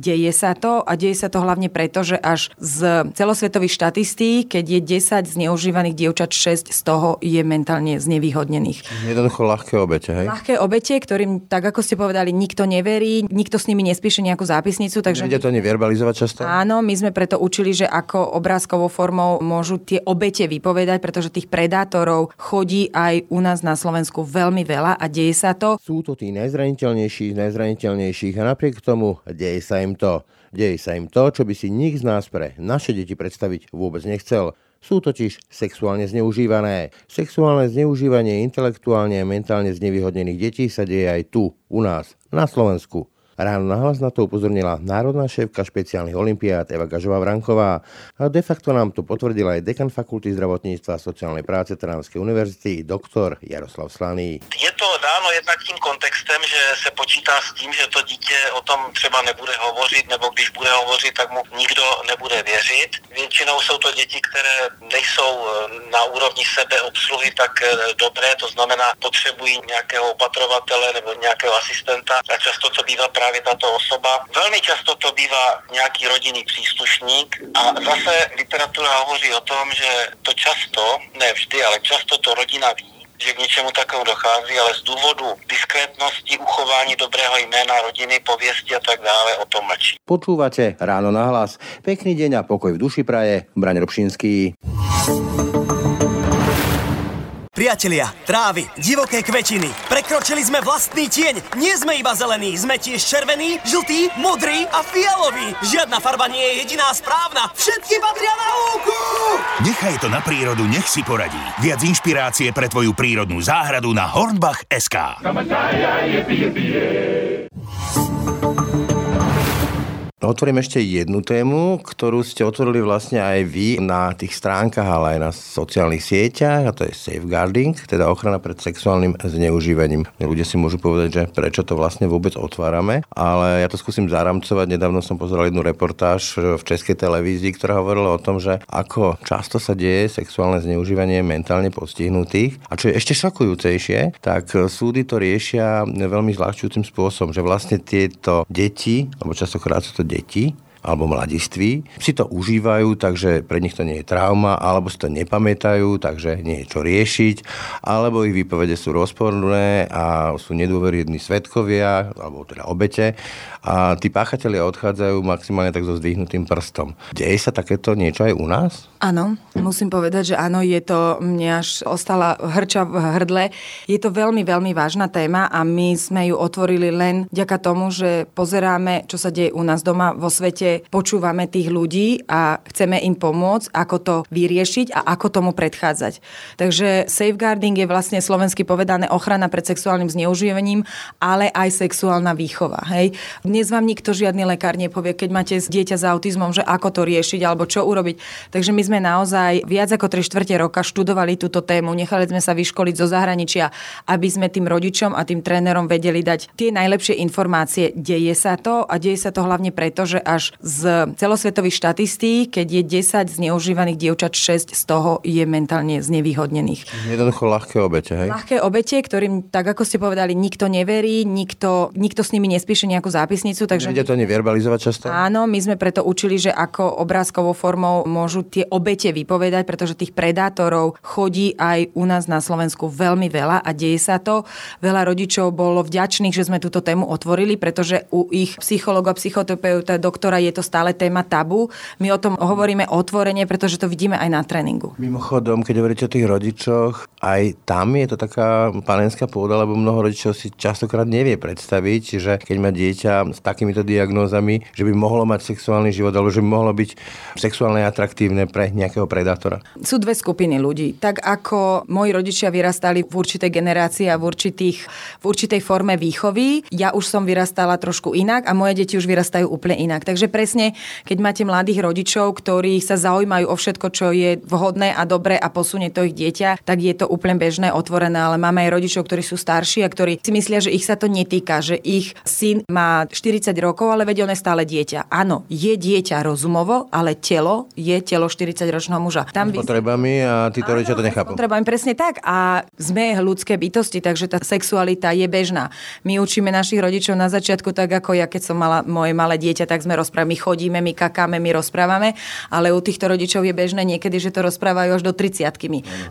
Deje sa to a deje sa to hlavne preto, že až z celosvetových štatistík, keď je 10 zneužívaných dievčat, 6 z toho je mentálne znevýhodnených. Jednoducho ľahké obete, hej? Ľahké obete, ktorým, tak ako ste povedali, nikto neverí, nikto s nimi nespíše nejakú zápisnicu. Takže... Ide to neverbalizovať často? Áno, my sme preto učili, že ako obrázkovou formou môžu tie obete vypovedať, pretože tých predátorov chodí aj u nás na Slovensku veľmi veľa a deje sa to. Sú to tí najzraniteľnejší najzraniteľnejších a napriek tomu deje sa im im to. Deje sa im to, čo by si nik z nás pre naše deti predstaviť vôbec nechcel. Sú totiž sexuálne zneužívané. Sexuálne zneužívanie intelektuálne a mentálne znevýhodnených detí sa deje aj tu, u nás, na Slovensku. Ráno nahlas na to upozornila národná šéfka špeciálnych olimpiád Eva Gažová-Vranková a de facto nám to potvrdil aj dekan Fakulty zdravotníctva a sociálnej práce Trnavskej univerzity, doktor Jaroslav Slaný. Je to dáno jednak tím kontextem, že se počítá s tím, že to dítě o tom třeba nebude hovořit, nebo když bude hovořit, tak mu nikdo nebude věřit. Většinou jsou to děti, které nejsou eh, na úrovni sebeobsluhy tak eh, dobré, to znamená potřebují nějakého opatrovatele nebo nějakého asistenta a často to bývá právě právě tato osoba. Velmi často to bývá nějaký rodinný příslušník a zase literatura hovoří o tom, že to často, ne vždy, ale často to rodina ví, že k něčemu takovému dochází, ale z důvodu diskrétnosti, uchování dobrého jména rodiny, pověsti a tak dále o tom mlčí. Počúvate ráno na hlas. Pekný deň a pokoj v duši praje. Braň Robšinský. Priatelia, trávy, divoké kvetiny. Prekročili sme vlastný tieň. Nie sme iba zelení, sme tiež červený, žltý, modrý a fialový. Žiadna farba nie je jediná správna. Všetky patria na lúku! Nechaj to na prírodu, nech si poradí. Viac inšpirácie pre tvoju prírodnú záhradu na Hornbach.sk. Otvorím ešte jednu tému, ktorú ste otvorili vlastne aj vy na tých stránkach, ale aj na sociálnych sieťach, a to je safeguarding, teda ochrana pred sexuálnym zneužívaním. Ľudia si môžu povedať, že prečo to vlastne vôbec otvárame, ale ja to skúsim zaramcovať. Nedávno som pozeral jednu reportáž v českej televízii, ktorá hovorila o tom, že ako často sa deje sexuálne zneužívanie mentálne postihnutých. A čo je ešte šokujúcejšie, tak súdy to riešia veľmi zľahčujúcim spôsobom, že vlastne tieto deti, alebo častokrát sú to deti alebo mladiství, si to užívajú, takže pre nich to nie je trauma, alebo si to nepamätajú, takže nie je čo riešiť, alebo ich výpovede sú rozporné a sú nedôveryhodní svetkovia, alebo teda obete a tí páchatelia odchádzajú maximálne tak so zdvihnutým prstom. Deje sa takéto niečo aj u nás? Áno, musím povedať, že áno, je to, mne až ostala hrča v hrdle. Je to veľmi, veľmi vážna téma a my sme ju otvorili len vďaka tomu, že pozeráme, čo sa deje u nás doma vo svete, počúvame tých ľudí a chceme im pomôcť, ako to vyriešiť a ako tomu predchádzať. Takže safeguarding je vlastne slovensky povedané ochrana pred sexuálnym zneužívaním, ale aj sexuálna výchova. Hej? Dnes vám nikto žiadny lekár nepovie, keď máte dieťa s autizmom, že ako to riešiť alebo čo urobiť. Takže my sme naozaj viac ako 3 štvrte roka študovali túto tému, nechali sme sa vyškoliť zo zahraničia, aby sme tým rodičom a tým trénerom vedeli dať tie najlepšie informácie. Deje sa to a deje sa to hlavne preto, že až z celosvetových štatistík, keď je 10 zneužívaných dievčat, 6 z toho je mentálne znevýhodnených. Jednoducho ľahké obete, hej? Ľahké obete, ktorým, tak ako ste povedali, nikto neverí, nikto, nikto s nimi nespíše nejakú zápis zápisnicu. Takže... Ide to neverbalizovať často? Áno, my sme preto učili, že ako obrázkovou formou môžu tie obete vypovedať, pretože tých predátorov chodí aj u nás na Slovensku veľmi veľa a deje sa to. Veľa rodičov bolo vďačných, že sme túto tému otvorili, pretože u ich psychologa, psychoterapeuta, doktora je to stále téma tabu. My o tom hovoríme otvorene, pretože to vidíme aj na tréningu. Mimochodom, keď hovoríte o tých rodičoch, aj tam je to taká panenská pôda, lebo mnoho rodičov si častokrát nevie predstaviť, že keď má dieťa s takýmito diagnózami, že by mohlo mať sexuálny život alebo že by mohlo byť sexuálne atraktívne pre nejakého predátora? Sú dve skupiny ľudí. Tak ako moji rodičia vyrastali v určitej generácii a v, určitých, v určitej forme výchovy, ja už som vyrastala trošku inak a moje deti už vyrastajú úplne inak. Takže pre presne, keď máte mladých rodičov, ktorí sa zaujímajú o všetko, čo je vhodné a dobré a posunie to ich dieťa, tak je to úplne bežné, otvorené, ale máme aj rodičov, ktorí sú starší a ktorí si myslia, že ich sa to netýka, že ich syn má 40 rokov, ale vedia, on je stále dieťa. Áno, je dieťa rozumovo, ale telo je telo 40-ročného muža. Tam s potrebami a títo rodičia to nechápu. Potrebami presne tak. A sme ľudské bytosti, takže tá sexualita je bežná. My učíme našich rodičov na začiatku tak, ako ja, keď som mala moje malé dieťa, tak sme rozprávali, my chodíme, my kakáme, my rozprávame, ale u týchto rodičov je bežné niekedy, že to rozprávajú až do 30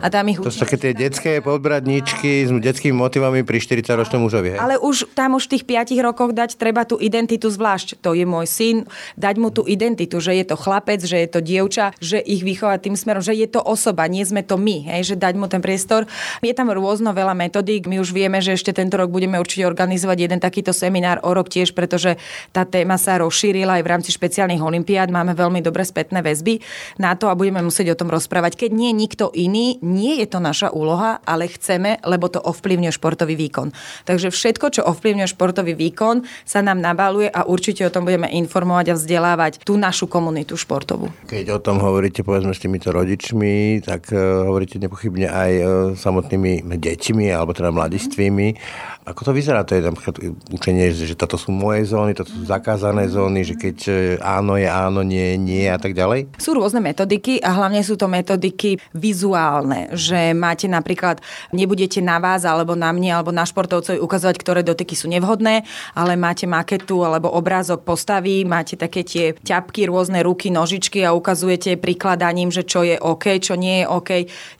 A tam ich to sú také tie detské podbradničky s detskými motivami pri 40-ročnom mužovi. Hej? Ale už tam už v tých 5 rokoch dať treba tú identitu zvlášť. To je môj syn, dať mu tú identitu, že je to chlapec, že je to dievča, že ich vychovať tým smerom, že je to osoba, nie sme to my, hej, že dať mu ten priestor. Je tam rôzno veľa metodík. My už vieme, že ešte tento rok budeme určite organizovať jeden takýto seminár o rok tiež, pretože tá téma sa rozšírila aj v rámci špeciálnych olimpiád. Máme veľmi dobré spätné väzby na to a budeme musieť o tom rozprávať. Keď nie nikto iný, nie je to naša úloha, ale chceme, lebo to ovplyvňuje športový výkon. Takže všetko, čo ovplyvňuje športový výkon, sa nám nabaluje a určite o tom budeme informovať a vzdelávať tú našu komunitu športovú. Keď o tom hovoríte povedzme s týmito rodičmi, tak uh, hovoríte nepochybne aj uh, samotnými deťmi alebo teda mladistvými. Ako to vyzerá? To je napríklad učenie, že toto sú moje zóny, toto sú zakázané zóny, že keď e, áno je áno, nie nie a tak ďalej? Sú rôzne metodiky a hlavne sú to metodiky vizuálne, že máte napríklad, nebudete na vás alebo na mne alebo na športovcovi ukazovať, ktoré dotyky sú nevhodné, ale máte maketu alebo obrázok postavy, máte také tie ťapky, rôzne ruky, nožičky a ukazujete prikladaním, že čo je OK, čo nie je OK.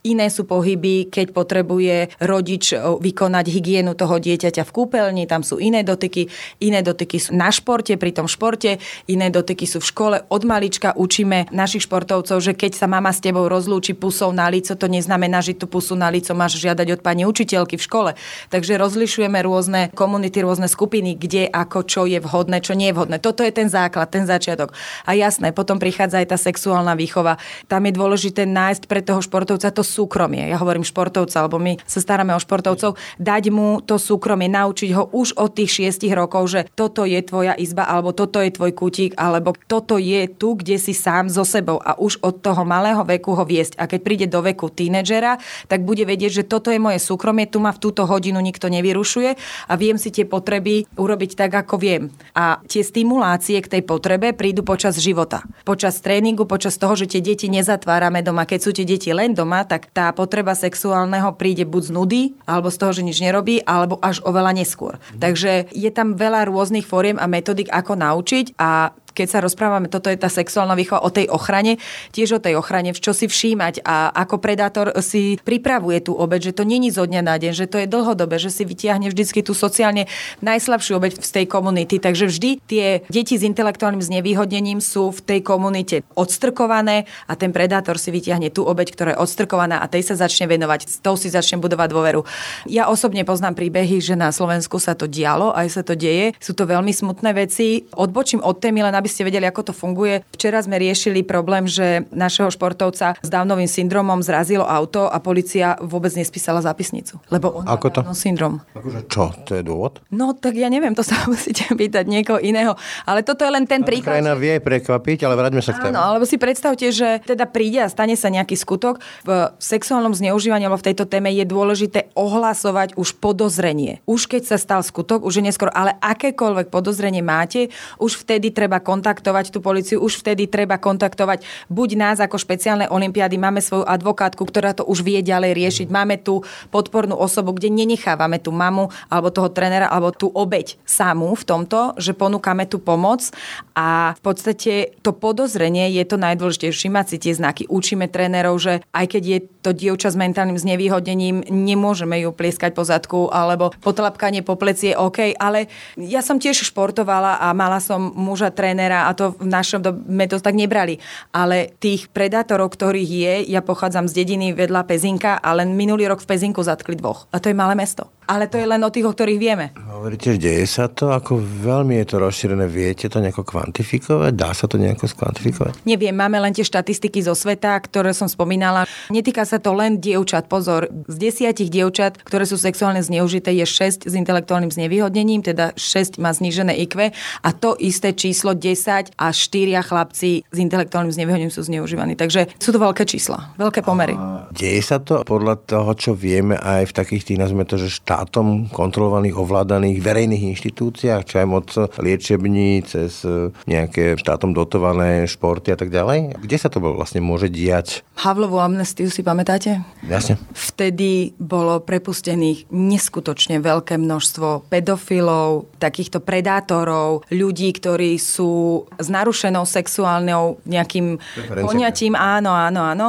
Iné sú pohyby, keď potrebuje rodič e, vykonať hygienu toho dieťa dieťaťa v kúpeľni, tam sú iné dotyky, iné dotyky sú na športe, pri tom športe, iné dotyky sú v škole. Od malička učíme našich športovcov, že keď sa mama s tebou rozlúči pusou na lico, to neznamená, že tú pusu na lico máš žiadať od pani učiteľky v škole. Takže rozlišujeme rôzne komunity, rôzne skupiny, kde, ako, čo je vhodné, čo nie je vhodné. Toto je ten základ, ten začiatok. A jasné, potom prichádza aj tá sexuálna výchova. Tam je dôležité nájsť pre toho športovca to súkromie. Ja hovorím športovca, lebo my sa staráme o športovcov, dať mu to súkromie súkromie, naučiť ho už od tých 6 rokov, že toto je tvoja izba, alebo toto je tvoj kutík, alebo toto je tu, kde si sám so sebou a už od toho malého veku ho viesť. A keď príde do veku tínedžera, tak bude vedieť, že toto je moje súkromie, tu ma v túto hodinu nikto nevyrušuje a viem si tie potreby urobiť tak, ako viem. A tie stimulácie k tej potrebe prídu počas života. Počas tréningu, počas toho, že tie deti nezatvárame doma. Keď sú tie deti len doma, tak tá potreba sexuálneho príde buď z nudy, alebo z toho, že nič nerobí, alebo až oveľa neskôr. Takže je tam veľa rôznych fóriem a metodik, ako naučiť a keď sa rozprávame, toto je tá sexuálna výchova o tej ochrane, tiež o tej ochrane, čo si všímať a ako predátor si pripravuje tú obeď, že to není zo dňa na deň, že to je dlhodobé, že si vytiahne vždycky tú sociálne najslabšiu obeď z tej komunity. Takže vždy tie deti s intelektuálnym znevýhodnením sú v tej komunite odstrkované a ten predátor si vytiahne tú obeď, ktorá je odstrkovaná a tej sa začne venovať, s tou si začne budovať dôveru. Ja osobne poznám príbehy, že na Slovensku sa to dialo, aj sa to deje. Sú to veľmi smutné veci. Odbočím od témy, len aby ste vedeli, ako to funguje. Včera sme riešili problém, že našeho športovca s Downovým syndromom zrazilo auto a policia vôbec nespísala zápisnicu. Lebo on ako to? syndrom. Akože čo? To je dôvod? No tak ja neviem, to sa musíte pýtať niekoho iného. Ale toto je len ten príklad. Krajina vie prekvapiť, ale vráťme sa k téme. Áno, alebo si predstavte, že teda príde a stane sa nejaký skutok. V sexuálnom zneužívaní alebo v tejto téme je dôležité ohlasovať už podozrenie. Už keď sa stal skutok, už je neskoro, ale akékoľvek podozrenie máte, už vtedy treba kontaktovať tú policiu, už vtedy treba kontaktovať buď nás ako špeciálne olimpiády, máme svoju advokátku, ktorá to už vie ďalej riešiť, máme tú podpornú osobu, kde nenechávame tú mamu alebo toho trénera alebo tú obeď samú v tomto, že ponúkame tú pomoc. A v podstate to podozrenie je to najdôležitejšie. Všimať si tie znaky. Učíme trénerov, že aj keď je to dievča s mentálnym znevýhodnením, nemôžeme ju plieskať po zadku alebo potlapkanie po pleci je OK, ale ja som tiež športovala a mala som muža trénera trénera a to v našom dobe to tak nebrali. Ale tých predátorov, ktorých je, ja pochádzam z dediny vedľa Pezinka a len minulý rok v Pezinku zatkli dvoch. A to je malé mesto. Ale to je len o tých, o ktorých vieme. Hovoríte, deje sa to, ako veľmi je to rozšírené. Viete to nejako kvantifikovať? Dá sa to nejako skvantifikovať? Neviem, máme len tie štatistiky zo sveta, ktoré som spomínala. Netýka sa to len dievčat. Pozor, z desiatich dievčat, ktoré sú sexuálne zneužité, je 6 s intelektuálnym znevýhodnením, teda 6 má znížené IQ a to isté číslo 10 a 4 chlapci s intelektuálnym znevýhodnením sú zneužívaní. Takže sú to veľké čísla, veľké pomery. A deje sa to podľa toho, čo vieme aj v takých tých, nazvime to, že štátom kontrolovaných, ovládaných verejných inštitúciách, čo aj moc liečební, cez nejaké štátom dotované športy a tak ďalej? Kde sa to vlastne môže diať? Havlovú amnestiu si pamätáte? Jasne. Vtedy bolo prepustených neskutočne veľké množstvo pedofilov, takýchto predátorov, ľudí, ktorí sú s narušenou sexuálnou nejakým poňatím. Áno, áno, áno.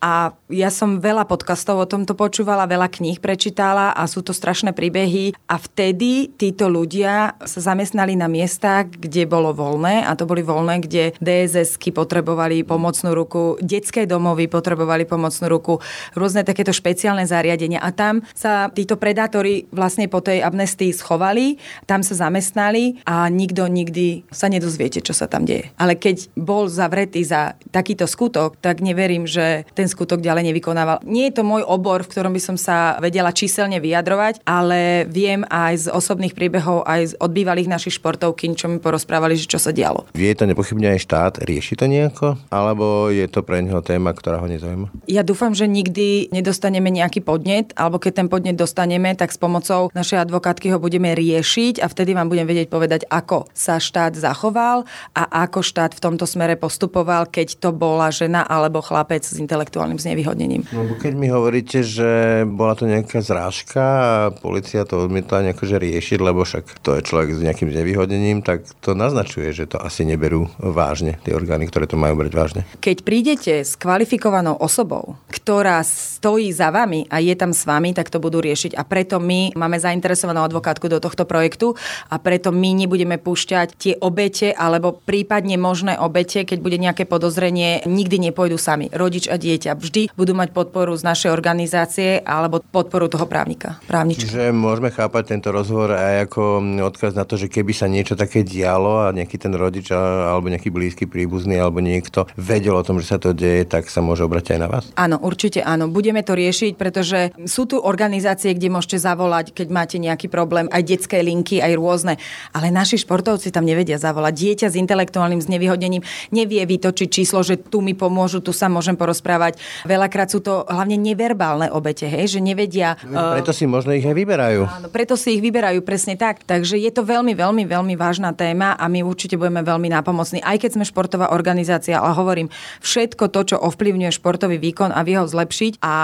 A ja som veľa podcastov o tomto počúvala, veľa kníh prečítala a sú to strašné príbehy. A vtedy títo ľudia sa zamestnali na miestach, kde bolo voľné a to boli voľné, kde DSS-ky potrebovali pomocnú ruku, detské domovy potrebovali pomocnú ruku, rôzne takéto špeciálne zariadenia. A tam sa títo predátori vlastne po tej amnestii schovali, tam sa zamestnali a nikto nikdy sa nedozviete, čo sa tam deje. Ale keď bol zavretý za takýto skutok, tak neverím, že ten skutok ďalej nevykonával. Nie je to môj obor, v ktorom by som sa vedela číselne vyjadrovať, ale viem aj z osobných príbehov, aj od bývalých našich športovky, čo mi porozprávali, že čo sa dialo. Vie to nepochybne aj štát, rieši to nejako? Alebo je to pre neho téma, ktorá ho nezaujíma? Ja dúfam, že nikdy nedostaneme nejaký podnet, alebo keď ten podnet dostaneme, tak s pomocou našej advokátky ho budeme riešiť a vtedy vám budem vedieť povedať, ako sa štát zachoval a ako štát v tomto smere postupoval, keď to bola žena alebo chlapec s intelektuálnym sexuálnym znevýhodnením. No, keď mi hovoríte, že bola to nejaká zrážka a policia to odmietla nejako že riešiť, lebo však to je človek s nejakým znevýhodnením, tak to naznačuje, že to asi neberú vážne, tie orgány, ktoré to majú brať vážne. Keď prídete s kvalifikovanou osobou, ktorá stojí za vami a je tam s vami, tak to budú riešiť. A preto my máme zainteresovanú advokátku do tohto projektu a preto my nebudeme púšťať tie obete alebo prípadne možné obete, keď bude nejaké podozrenie, nikdy nepôjdu sami. Rodič a dieťa dieťa. Vždy budú mať podporu z našej organizácie alebo podporu toho právnika. Právnička. Čiže môžeme chápať tento rozhovor aj ako odkaz na to, že keby sa niečo také dialo a nejaký ten rodič alebo nejaký blízky príbuzný alebo niekto vedel o tom, že sa to deje, tak sa môže obrať aj na vás? Áno, určite áno. Budeme to riešiť, pretože sú tu organizácie, kde môžete zavolať, keď máte nejaký problém, aj detské linky, aj rôzne. Ale naši športovci tam nevedia zavolať. Dieťa s intelektuálnym znevýhodnením nevie vytočiť číslo, že tu mi pomôžu, tu sa môžem porozprávať. Veľakrát sú to hlavne neverbálne obete, hej, že nevedia... No, preto si možno ich aj vyberajú. Áno, preto si ich vyberajú, presne tak. Takže je to veľmi, veľmi, veľmi vážna téma a my určite budeme veľmi nápomocní, aj keď sme športová organizácia, ale hovorím, všetko to, čo ovplyvňuje športový výkon a vie ho zlepšiť a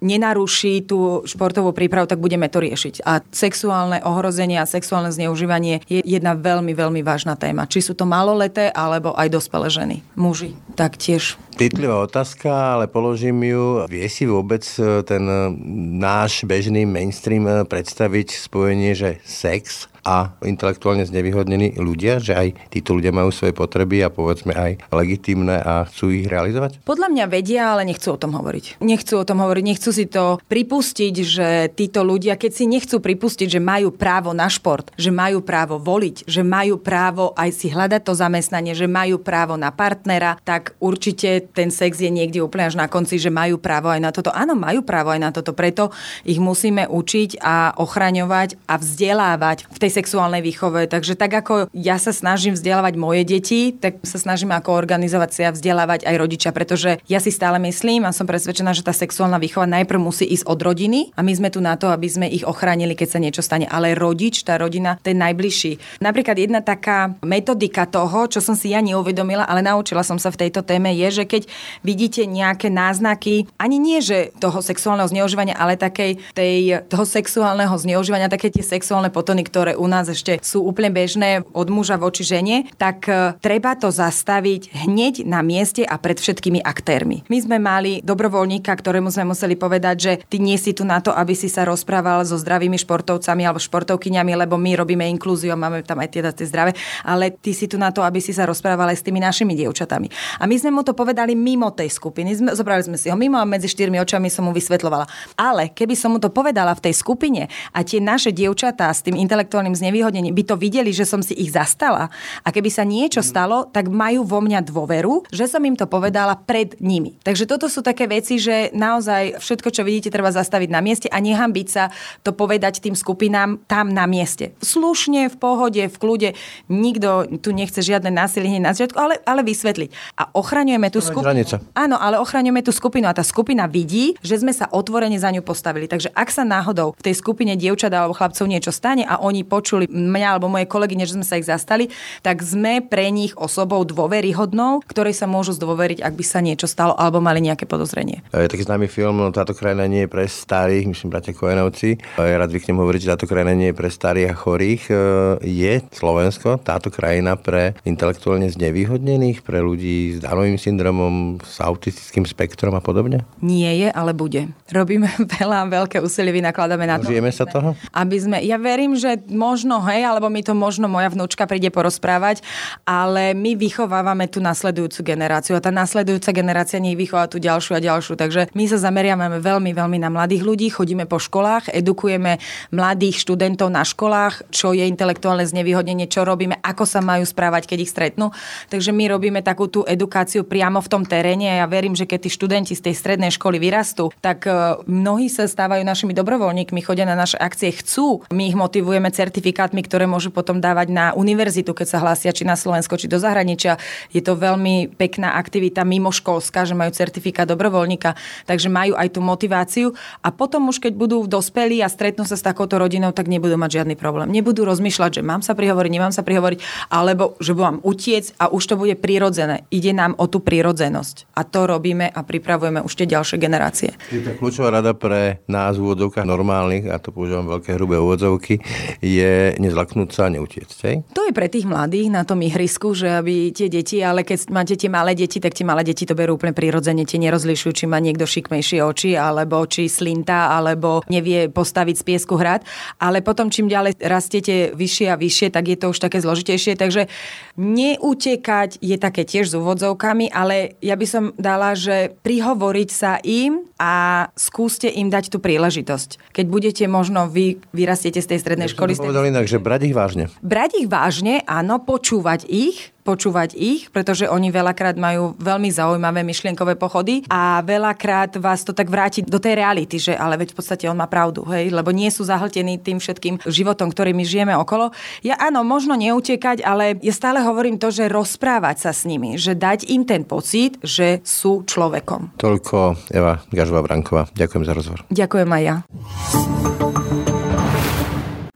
nenaruší tú športovú prípravu, tak budeme to riešiť. A sexuálne ohrozenie a sexuálne zneužívanie je jedna veľmi, veľmi vážna téma. Či sú to maloleté, alebo aj dospelé ženy. Muži taktiež. Citlivá otázka, ale položím ju. Vie si vôbec e, ten e, náš bežný mainstream e, predstaviť spojenie, že sex a intelektuálne znevýhodnení ľudia, že aj títo ľudia majú svoje potreby a povedzme aj legitímne a chcú ich realizovať? Podľa mňa vedia, ale nechcú o tom hovoriť. Nechcú o tom hovoriť, nechcú si to pripustiť, že títo ľudia, keď si nechcú pripustiť, že majú právo na šport, že majú právo voliť, že majú právo aj si hľadať to zamestnanie, že majú právo na partnera, tak určite ten sex je niekde úplne až na konci, že majú právo aj na toto. Áno, majú právo aj na toto, preto ich musíme učiť a ochraňovať a vzdelávať v tej sexuálnej výchove. Takže tak ako ja sa snažím vzdelávať moje deti, tak sa snažím ako organizácia vzdelávať aj rodičia, pretože ja si stále myslím a som presvedčená, že tá sexuálna výchova najprv musí ísť od rodiny a my sme tu na to, aby sme ich ochránili, keď sa niečo stane. Ale rodič, tá rodina, ten najbližší. Napríklad jedna taká metodika toho, čo som si ja neuvedomila, ale naučila som sa v tejto téme, je, že keď vidíte nejaké náznaky, ani nie, že toho sexuálneho zneužívania, ale takej tej, toho sexuálneho zneužívania, také tie sexuálne potony, ktoré u u nás ešte sú úplne bežné od muža voči žene, tak e, treba to zastaviť hneď na mieste a pred všetkými aktérmi. My sme mali dobrovoľníka, ktorému sme museli povedať, že ty nie si tu na to, aby si sa rozprával so zdravými športovcami alebo športovkyňami, lebo my robíme inklúziu a máme tam aj tie, tie zdravé, ale ty si tu na to, aby si sa rozprával aj s tými našimi dievčatami. A my sme mu to povedali mimo tej skupiny. Zobrali sme si ho mimo a medzi štyrmi očami som mu vysvetlovala. Ale keby som mu to povedala v tej skupine a tie naše dievčatá s tým intelektuálnym znevýhodnením, by to videli, že som si ich zastala a keby sa niečo Mhm. stalo, tak majú vo mňa dôveru, že som im to povedala pred nimi. Takže toto sú také veci, že naozaj všetko, čo vidíte, treba zastaviť na mieste a nehambiť sa to povedať tým skupinám tam na mieste. Slušne, v pohode, v kľude. Nikto tu nechce žiadne násilie na začiatku, ale, ale vysvetliť. A ochraňujeme tú skupinu. Áno, ale ochraňujeme tú skupinu a tá skupina vidí, že sme sa otvorene za ňu postavili. Takže ak sa náhodou v tej skupine dievčat alebo chlapcov niečo stane a oni počuli mňa alebo moje kolegyne, že sme sa ich zastali, tak sme pre nich osobou dôveryhodnou, ktorej sa môžu zdôveriť, ak by sa niečo stalo alebo mali nejaké podozrenie. Je taký známy film, no, táto krajina nie je pre starých, myslím, bratia Kojenovci. Ja rád zvyknem hovoriť, že táto krajina nie je pre starých a chorých. E, Je Slovensko táto krajina pre intelektuálne znevýhodnených, pre ľudí s Downovým syndromom, s autistickým spektrom a podobne? Nie je, ale bude. Robíme veľa, veľké úsilie, vynakladáme na to. Žijeme sa toho? Aby sme, ja verím, že možno, hej, alebo mi to možno moja vnúčka príde porozprávať, ale my vychovávame tú nasledujúcu generáciu a tá nasledujúca generácia nech vychová tú ďalšiu a ďalšiu. Takže my sa zameriavame veľmi, veľmi na mladých ľudí, chodíme po školách, edukujeme mladých študentov na školách, čo je intelektuálne znevýhodnenie, čo robíme, ako sa majú správať, keď ich stretnú. Takže my robíme takú tú edukáciu priamo v tom teréne a ja verím, že keď tí študenti z tej strednej školy vyrastú, tak e, mnohí sa stávajú našimi dobrovoľníkmi, chodia na naše akcie, chcú. My ich motivujeme certifikátmi, ktoré môžu potom dávať na univerzitu, keď sa hlásia či na Slovensko, či do zahraničia. Je to veľmi pekná aktivita mimoškolská, že majú certifikát dobrovoľníka, takže majú aj tú motiváciu a potom už keď budú dospelí a stretnú sa s takouto rodinou, tak nebudú mať žiadny problém. Nebudú rozmýšľať, že mám sa prihovoriť, nemám sa prihovoriť, alebo že mám utiec a už to bude prirodzené. Ide nám o tú prirodzenosť. A to robíme a pripravujeme už tie ďalšie generácie. Je tá kľúčová rada pre nás v normálnych, a to používam veľké hrubé úvodzovky, je nezlaknúť sa a neutiecť. Hej? To je pre tých mladých na tom ihrisku, že aby tie deti, ale keď máte tie malé deti, tak tie malé deti to berú úplne prirodzene, tie nerozlišujú, či má niekto šikmejšie oči, alebo či slinta, alebo nevie postaviť z piesku hrad. Ale potom, čím ďalej rastiete vyššie a vyššie, tak je to už také zložitejšie. Takže neutekať je také tiež s úvodzovkami, ale ja by som dala, že prihovoriť sa im a skúste im dať tú príležitosť. Keď budete možno vy vyrastiete z tej strednej školy, z tej Povedal inak, že brať ich vážne. brať ich vážne, áno, počúvať ich, počúvať ich, pretože oni veľakrát majú veľmi zaujímavé myšlienkové pochody a veľakrát vás to tak vráti do tej reality, že ale veď v podstate on má pravdu, hej, lebo nie sú zahltení tým všetkým životom, ktorý my žijeme okolo. Ja áno, možno neutekať, ale ja stále hovorím to, že rozprávať sa s nimi, že dať im ten pocit, že sú človekom. Toľko Eva Gažová Branková. Ďakujem za rozhovor. Ďakujem aj ja.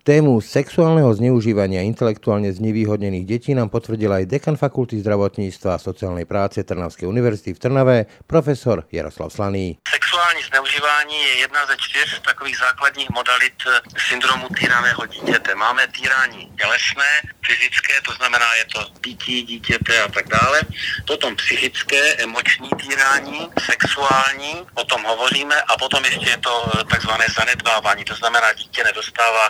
Tému sexuálneho zneužívania intelektuálne znevýhodnených detí nám potvrdil aj dekan Fakulty zdravotníctva a sociálnej práce Trnavskej univerzity v Trnave, profesor Jaroslav Slaný. Sexuální zneužívání je jedna ze čtyř takových základních modalit eh, syndromu týraného dítěte. Máme týrání tělesné, fyzické, to znamená, je to dítí, dítěte a tak dále. Potom psychické, emoční týrání, sexuální, o tom hovoříme, a potom ještě je to eh, takzvané zanedbávání, to znamená, dítě nedostává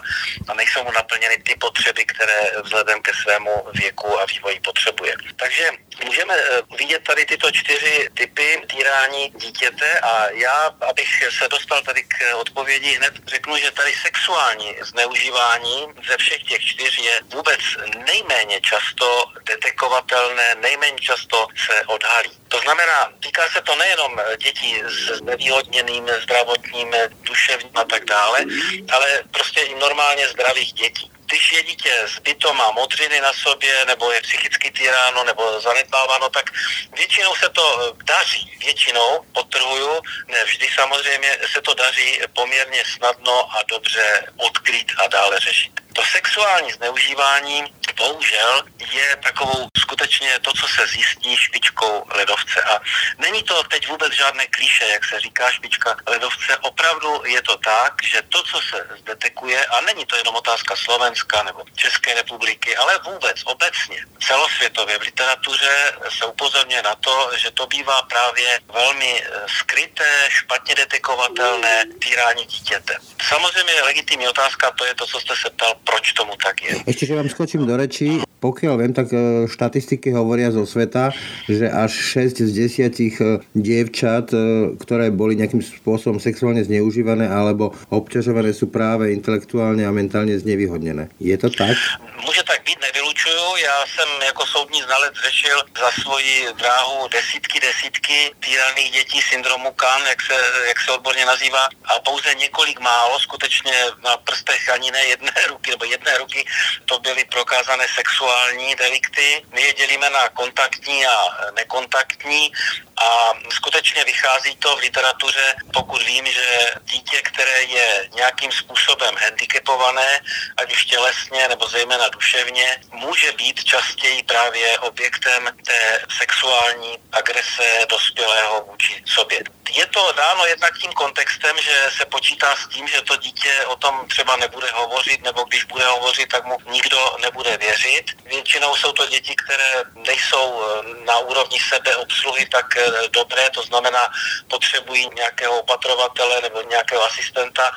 a nejsou mu naplněny ty potřeby, které vzhledem ke svému věku a vývoji potřebuje. Takže můžeme eh, vidět tady tyto čtyři typy týrání dítěte a já, abych se dostal tady k odpovědi, hned řeknu, že tady sexuální zneužívání ze všech těch čtyř je vůbec nejméně často detekovatelné, nejméně často se odhalí. To znamená, týká se to nejenom dětí s nevýhodněným zdravotním, duševním a tak dále, ale prostě i normálně zdravých dětí když je dítě zbyto, má modřiny na sobě, nebo je psychicky týráno, nebo zanedbáváno, tak většinou se to eh, daří. Většinou, potrhuju, ne vždy samozřejmě, se to daří poměrně snadno a dobře odkrýt a dále řešit. To sexuální zneužívání bohužel je takovou skutečně to, co se zjistí špičkou ledovce. A není to teď vůbec žádné klíše, jak se říká špička ledovce. Opravdu je to tak, že to, co se zdetekuje, a není to jenom otázka Slovenska nebo České republiky, ale vůbec obecně celosvětově v literatuře se upozorňuje na to, že to bývá právě velmi eh, skryté, špatně detekovatelné týrání dítěte. Samozřejmě je legitimní otázka, to je to, co jste se ptal, proč tomu tak je. Ešte, že vám skočím do reči, pokiaľ viem, tak e, štatistiky hovoria zo sveta, že až 6 z 10 e, dievčat, e, ktoré boli nejakým spôsobom sexuálne zneužívané alebo obťažované, sú práve intelektuálne a mentálne znevýhodnené. Je to tak? Může tak být, nevylučuju. Já jsem jako soudní znalec řešil za svoji dráhu desítky, desítky týraných dětí syndromu KAN, jak se, jak se odborně nazývá, a pouze několik málo, skutečně na prstech ani ne jedné ruky, nebo jedné ruky, to byly prokázané sexuální delikty. My je dělíme na kontaktní a nekontaktní a skutečně vychází to v literatuře, pokud vím, že dítě, které je nějakým způsobem handicapované, ať už tělesně nebo zejména duševně, může být častěji právě objektem té sexuální agrese dospělého vůči sobě. Je to dáno jednak tím kontextem, že se počítá s tím, že to dítě o tom třeba nebude hovořit, nebo když bude hovořit, tak mu nikdo nebude věřit. Většinou jsou to děti, které nejsou na úrovni sebeobsluhy tak dobré, to znamená, potřebují nějakého opatrovatele nebo nějakého asistenta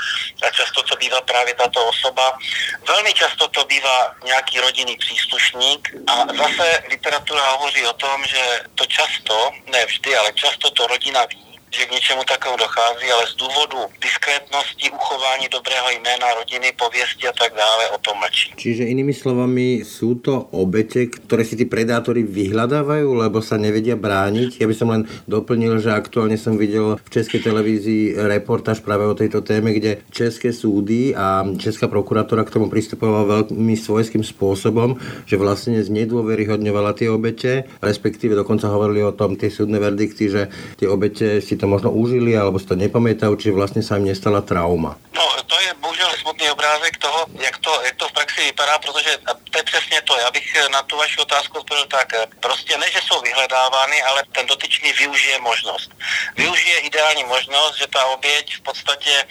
a často to bývá právě tato osoba. Velmi často to bývá nějaký rodinný příslušník a zase literatura hovoří o tom, že to často, ne vždy, ale často to rodina ví, že k něčemu takovému dochází, ale z důvodu diskrétnosti, uchování dobrého jména rodiny, pověsti a tak dále o tom mlčí. Čiže inými slovami sú to obete, ktoré si tí predátori vyhľadávajú, lebo sa nevedia brániť. Ja by som len doplnil, že aktuálne som videl v Českej televízii reportáž práve o tejto téme, kde české súdy a Česká prokurátora k tomu pristupovala veľmi svojským spôsobom, že vlastne znedôveryhodňovala tie obete, respektíve dokonca hovorili o tom tie súdne verdikty, že tie obete si možno užili alebo si to nepamätajú, či vlastne sa im nestala trauma. No, to je bohužel smutný obrázek toho, jak vypadá, protože to je přesně to. Já bych na tu vaši otázku odpověděl tak. Prostě ne, že jsou vyhledávány, ale ten dotyčný využije možnost. Využije ideální možnost, že ta oběť v podstatě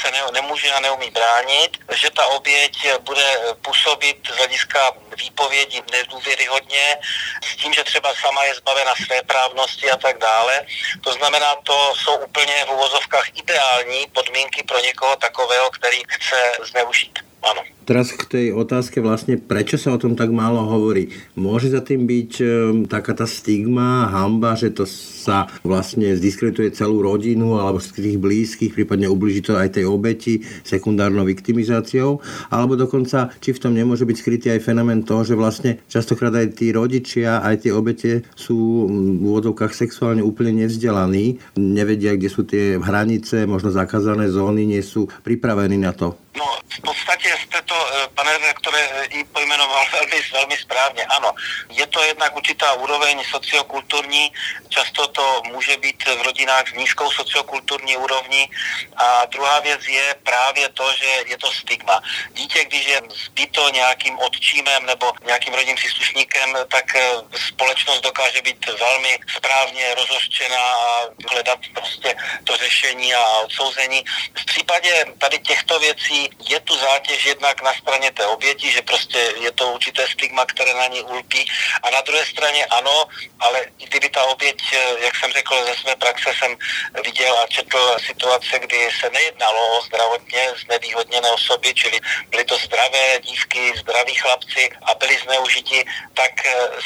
se ne, nemůže a neumí bránit, že ta oběť bude působit z hlediska výpovědi nedůvěryhodně, s tím, že třeba sama je zbavena své právnosti a tak dále. To znamená, to jsou úplně v uvozovkách ideální podmínky pro někoho takového, který chce zneužít. Áno. Teraz k tej otázke vlastne, prečo sa o tom tak málo hovorí. Môže za tým byť e, taká tá stigma, hamba, že to sa vlastne zdiskredituje celú rodinu alebo tých blízkych, prípadne ubliží to aj tej obeti sekundárnou viktimizáciou, alebo dokonca, či v tom nemôže byť skrytý aj fenomén toho, že vlastne častokrát aj tí rodičia, aj tie obete sú v úvodovkách sexuálne úplne nevzdelaní, nevedia, kde sú tie hranice, možno zakázané zóny, nie sú pripravení na to. No, v podstatě jste to, eh, pane redaktore, i pojmenoval velmi, velmi správně. Ano, je to jednak určitá úroveň sociokulturní, často to může být v rodinách s nízkou sociokulturní úrovní. A druhá věc je právě to, že je to stigma. Dítě, když je zbyto nějakým odčímem nebo nějakým rodinným příslušníkem, tak eh, společnost dokáže být velmi správně rozhořčená a hledat prostě to řešení a odsouzení. V případě tady těchto věcí je tu zátěž jednak na straně té oběti, že prostě je to určité stigma, které na ní ulpí. A na druhé straně ano, ale kdyby ta oběť, jak jsem řekl, ze své praxe jsem viděl a četl situace, kdy se nejednalo o zdravotně znevýhodněné osoby, čili byly to zdravé dívky, zdraví chlapci a byli zneužiti, tak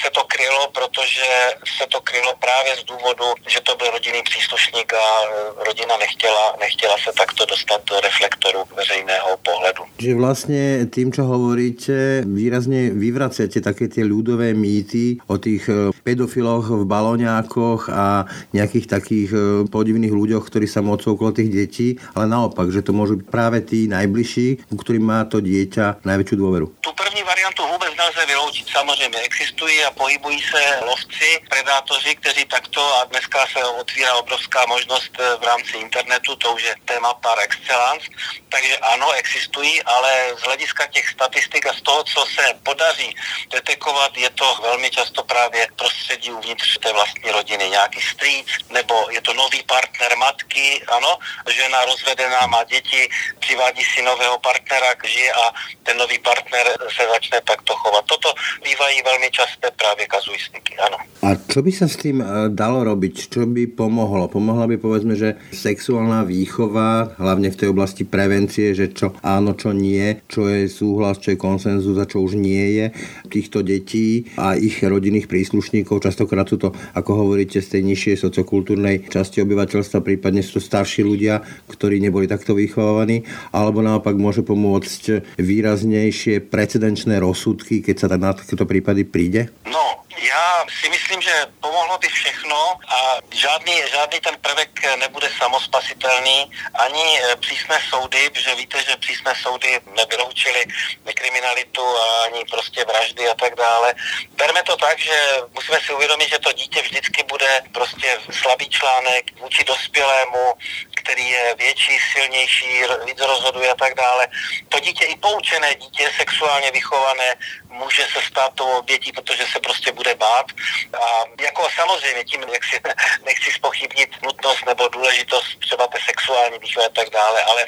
se to krylo, protože se to krylo právě z důvodu, že to byl rodinný příslušník a rodina nechtěla, nechtěla se takto dostat do reflektoru veřejného pohľadu. Že vlastne tým, čo hovoríte, výrazne vyvraciate také tie ľudové mýty o tých e, pedofiloch v baloňákoch a nejakých takých e, podivných ľuďoch, ktorí sa mocú okolo tých detí, ale naopak, že to môžu byť práve tí najbližší, ku ktorým má to dieťa najväčšiu dôveru. Tu první variantu vôbec nelze vyloučit. Samozřejmě existují a pohybují se lovci, predátoři, kteří takto a dneska se otvírá obrovská možnost e, v rámci internetu, to už je téma par excellence. Takže ano, existují, ale z hlediska těch statistik a z toho, co se podaří detekovat, je to velmi často právě prostředí uvnitř té vlastní rodiny, nějaký strýc, nebo je to nový partner matky, ano, žena rozvedená, má děti, přivádí si nového partnera, žije a ten nový partner se začne takto chovat. Toto bývají velmi časté právě kazuistiky, ano. A čo by sa s tým eh, dalo robiť? Čo by pomohlo? Pomohla by povedzme, že sexuálna výchova, hlavne v tej oblasti prevencie, že čo áno, čo nie, čo je súhlas, čo je konsenzus a čo už nie je týchto detí a ich rodinných príslušníkov. Častokrát sú to, ako hovoríte, z tej nižšej sociokultúrnej časti obyvateľstva, prípadne sú to starší ľudia, ktorí neboli takto vychovávaní, alebo naopak môže pomôcť výraznejšie precedenčné rozsudky, keď sa na takéto prípady príde? No, já si myslím, že pomohlo by všechno a žádný, žádný ten prvek nebude samospasitelný, ani e, přísné soudy, protože víte, že přísné soudy nevyloučily kriminalitu a ani prostě vraždy a tak dále. Berme to tak, že musíme si uvědomit, že to dítě vždycky bude prostě slabý článek vůči dospělému, který je větší, silnější, víc rozhoduje a tak dále. To dítě i poučené dítě, sexuálně vychované, může se stát tou obětí, protože se prostě bude bát. A jako samozřejmě tím si, nechci spochybnit nutnost nebo důležitost třeba té sexuální výchovy a tak dále, ale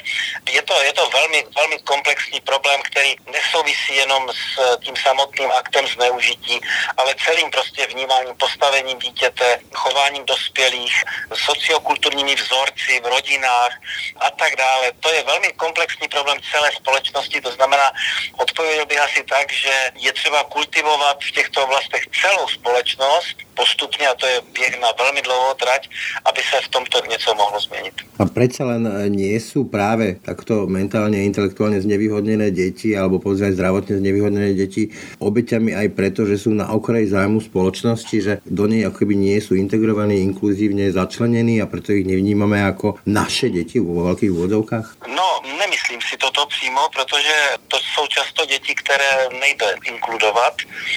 je to, je to velmi, velmi komplexní problém, který nesouvisí jenom s tím samotným aktem zneužití, ale celým prostě vnímáním, postavením dítěte, chováním dospělých, sociokulturními vzorci v rodinách a tak dále. To je velmi komplexní problém celé společnosti, to znamená, odpověděl bych asi tak, že je třeba kultivovat v těchto oblastech celou společnost postupně, a to je běh na velmi dlouhou trať, aby se v tomto něco mohlo změnit. A predsa len e, nie sú práve takto mentálne a intelektuálne znevýhodnené deti alebo povedzme zdravotne znevýhodnené deti obeťami aj preto, že sú na okraji zájmu spoločnosti, že do nej akoby nie sú integrovaní, inkluzívne začlenení a preto ich nevnímame ako naše deti vo veľkých úvodzovkách? No, nemyslím si toto přímo, protože to jsou často děti, které nejde inkludovat,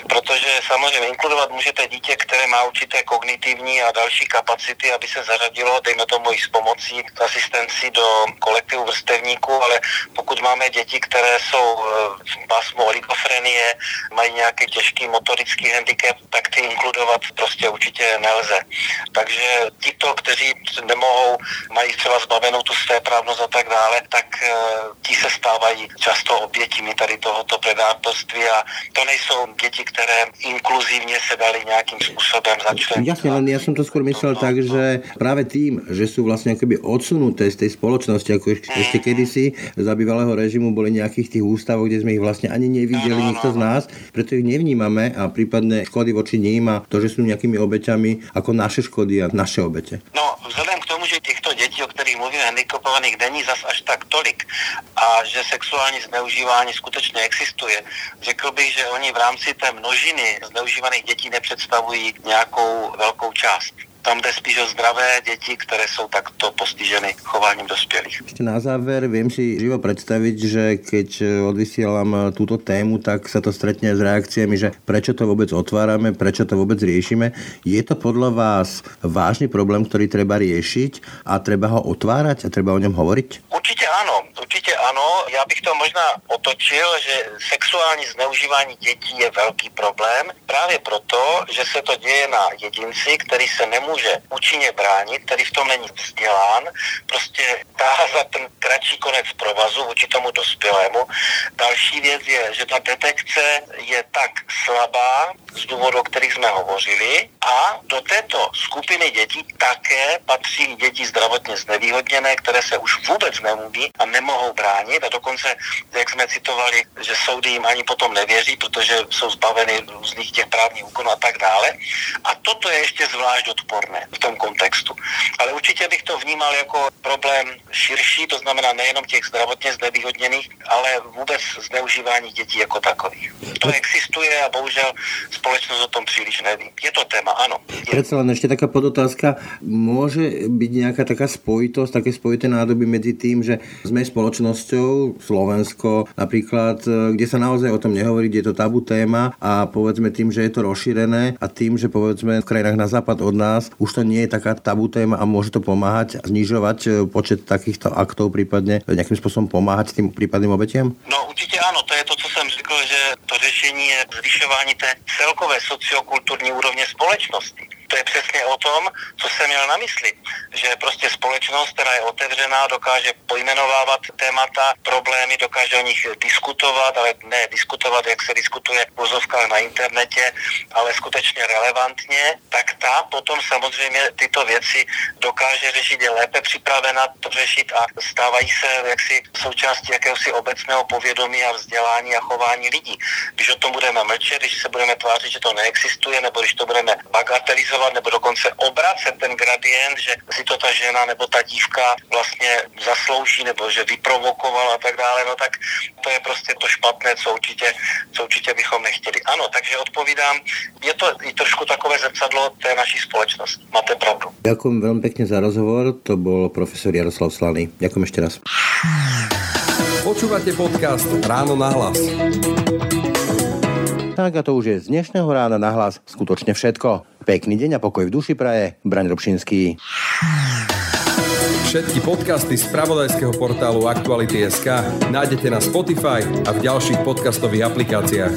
protože samozřejmě inkludovat můžete dítě, které má určité kognitivní a další kapacity, aby se zařadilo, dejme tomu i s pomocí asistencí do kolektivu vrstevníků, ale pokud máme děti, které jsou eh, v pásmu oligofrenie, mají nějaký těžký motorický handicap, tak ty inkludovat prostě určitě nelze. Takže tito, kteří nemohou, mají třeba zbavenou tu své právnost a tak dále, tak eh, ti se stávají často obětimi tady tohoto predátorství a to nejsou děti, které inkluzívne se dali nejakým spôsobom začleniť. Jasne, len ja som to skôr myslel no, no, tak, no. že práve tým, že sú vlastne akoby odsunuté z tej spoločnosti, ako ešte, mm. ešte kedysi za bývalého režimu boli nejakých tých ústavov, kde sme ich vlastne ani nevideli, no, no, nikto no. z nás, preto ich nevnímame a prípadne škody voči ním a to, že sú nejakými obeťami ako naše škody a naše obete. No, vzhledem k tomu, že týchto detí, o ktorých mluvíme, handicapovaných, není zas až tak tolik a že sexuální zneužívání skutečně existuje, řekl bych, že oni v rámci té množiny zneužívaných dětí nepředstavují nějakou velkou část. Tam jde spíš o zdravé deti, ktoré sú takto postiženy chováním dospělých. Ešte na záver viem si živo predstaviť, že keď odvysielam túto tému, tak sa to stretne s reakciami, že prečo to vôbec otvárame, prečo to vôbec riešime. Je to podľa vás vážny problém, ktorý treba riešiť a treba ho otvárať a treba o ňom hovoriť? Určite áno, určite áno. Ja bych to možná otočil, že sexuální zneužívání detí je veľký problém práve proto, že se to deje na jedinci, který se nemůže nemůže účinně bránit, který v tom není vzdělán, prostě táhá za ten kratší konec provazu vůči tomu dospělému. Další věc je, že ta detekce je tak slabá z důvodu, o kterých jsme hovořili a do této skupiny dětí také patří děti zdravotně znevýhodněné, které se už vůbec nemluví a nemohou bránit a dokonce, jak jsme citovali, že soudy jim ani potom nevěří, protože jsou zbaveny různých těch právních úkonů a tak dále. A toto je ještě zvlášť odporné odborné v tom kontextu. Ale určitě bych to vnímal jako problém širší, to znamená nejenom těch zdravotně znevýhodněných, ale vůbec zneužívání dětí jako takových. To existuje a bohužel společnost o tom příliš neví. Je to téma, áno. Predsa len ešte taká podotázka. Môže byť nejaká taká spojitosť, také spojité nádoby medzi tým, že sme spoločnosťou, Slovensko napríklad, kde sa naozaj o tom nehovorí, kde je to tabu téma a povedzme tým, že je to rozšírené a tým, že povedzme v krajinách na západ od nás už to nie je taká tabú téma a môže to pomáhať znižovať e, počet takýchto aktov, prípadne nejakým spôsobom pomáhať tým prípadným obetiam? No určitě ano, to je to, co jsem řekl, že to řešení je zvyšování té celkové sociokulturní úrovně společnosti. To je přesně o tom, co jsem měl na mysli. Že prostě společnost, která je otevřená, dokáže pojmenovávat témata, problémy, dokáže o nich diskutovat, ale ne diskutovat, jak se diskutuje v vozovkách na internetě, ale skutečně relevantně, tak ta potom samozřejmě tyto věci dokáže řešit, je lépe připravena to řešit a stávají se jaksi součástí jakéhosi obecného povědomí a vzdělání a chování lidí. Když o tom budeme mlčet, když se budeme tvářit, že to neexistuje, nebo když to budeme bagatelizovat, zvyšovat nebo dokonce obracet ten gradient, že si to ta žena nebo ta dívka vlastně zaslouží nebo že vyprovokovala a tak dále, no tak to je prostě to špatné, co určitě, co určitě bychom nechtěli. Ano, takže odpovídám, je to i trošku takové zrcadlo té naší společnosti. Máte pravdu. Ďakujem veľmi pekne za rozhovor, to bol profesor Jaroslav Slaný. Ďakujem ešte raz. Počúvate podcast Ráno na hlas. Tak a to už je z dnešného rána na hlas skutočne všetko. Pekný deň a pokoj v duši praje. Braň Robšinský. Všetky podcasty z pravodajského portálu Aktuality.sk nájdete na Spotify a v ďalších podcastových aplikáciách.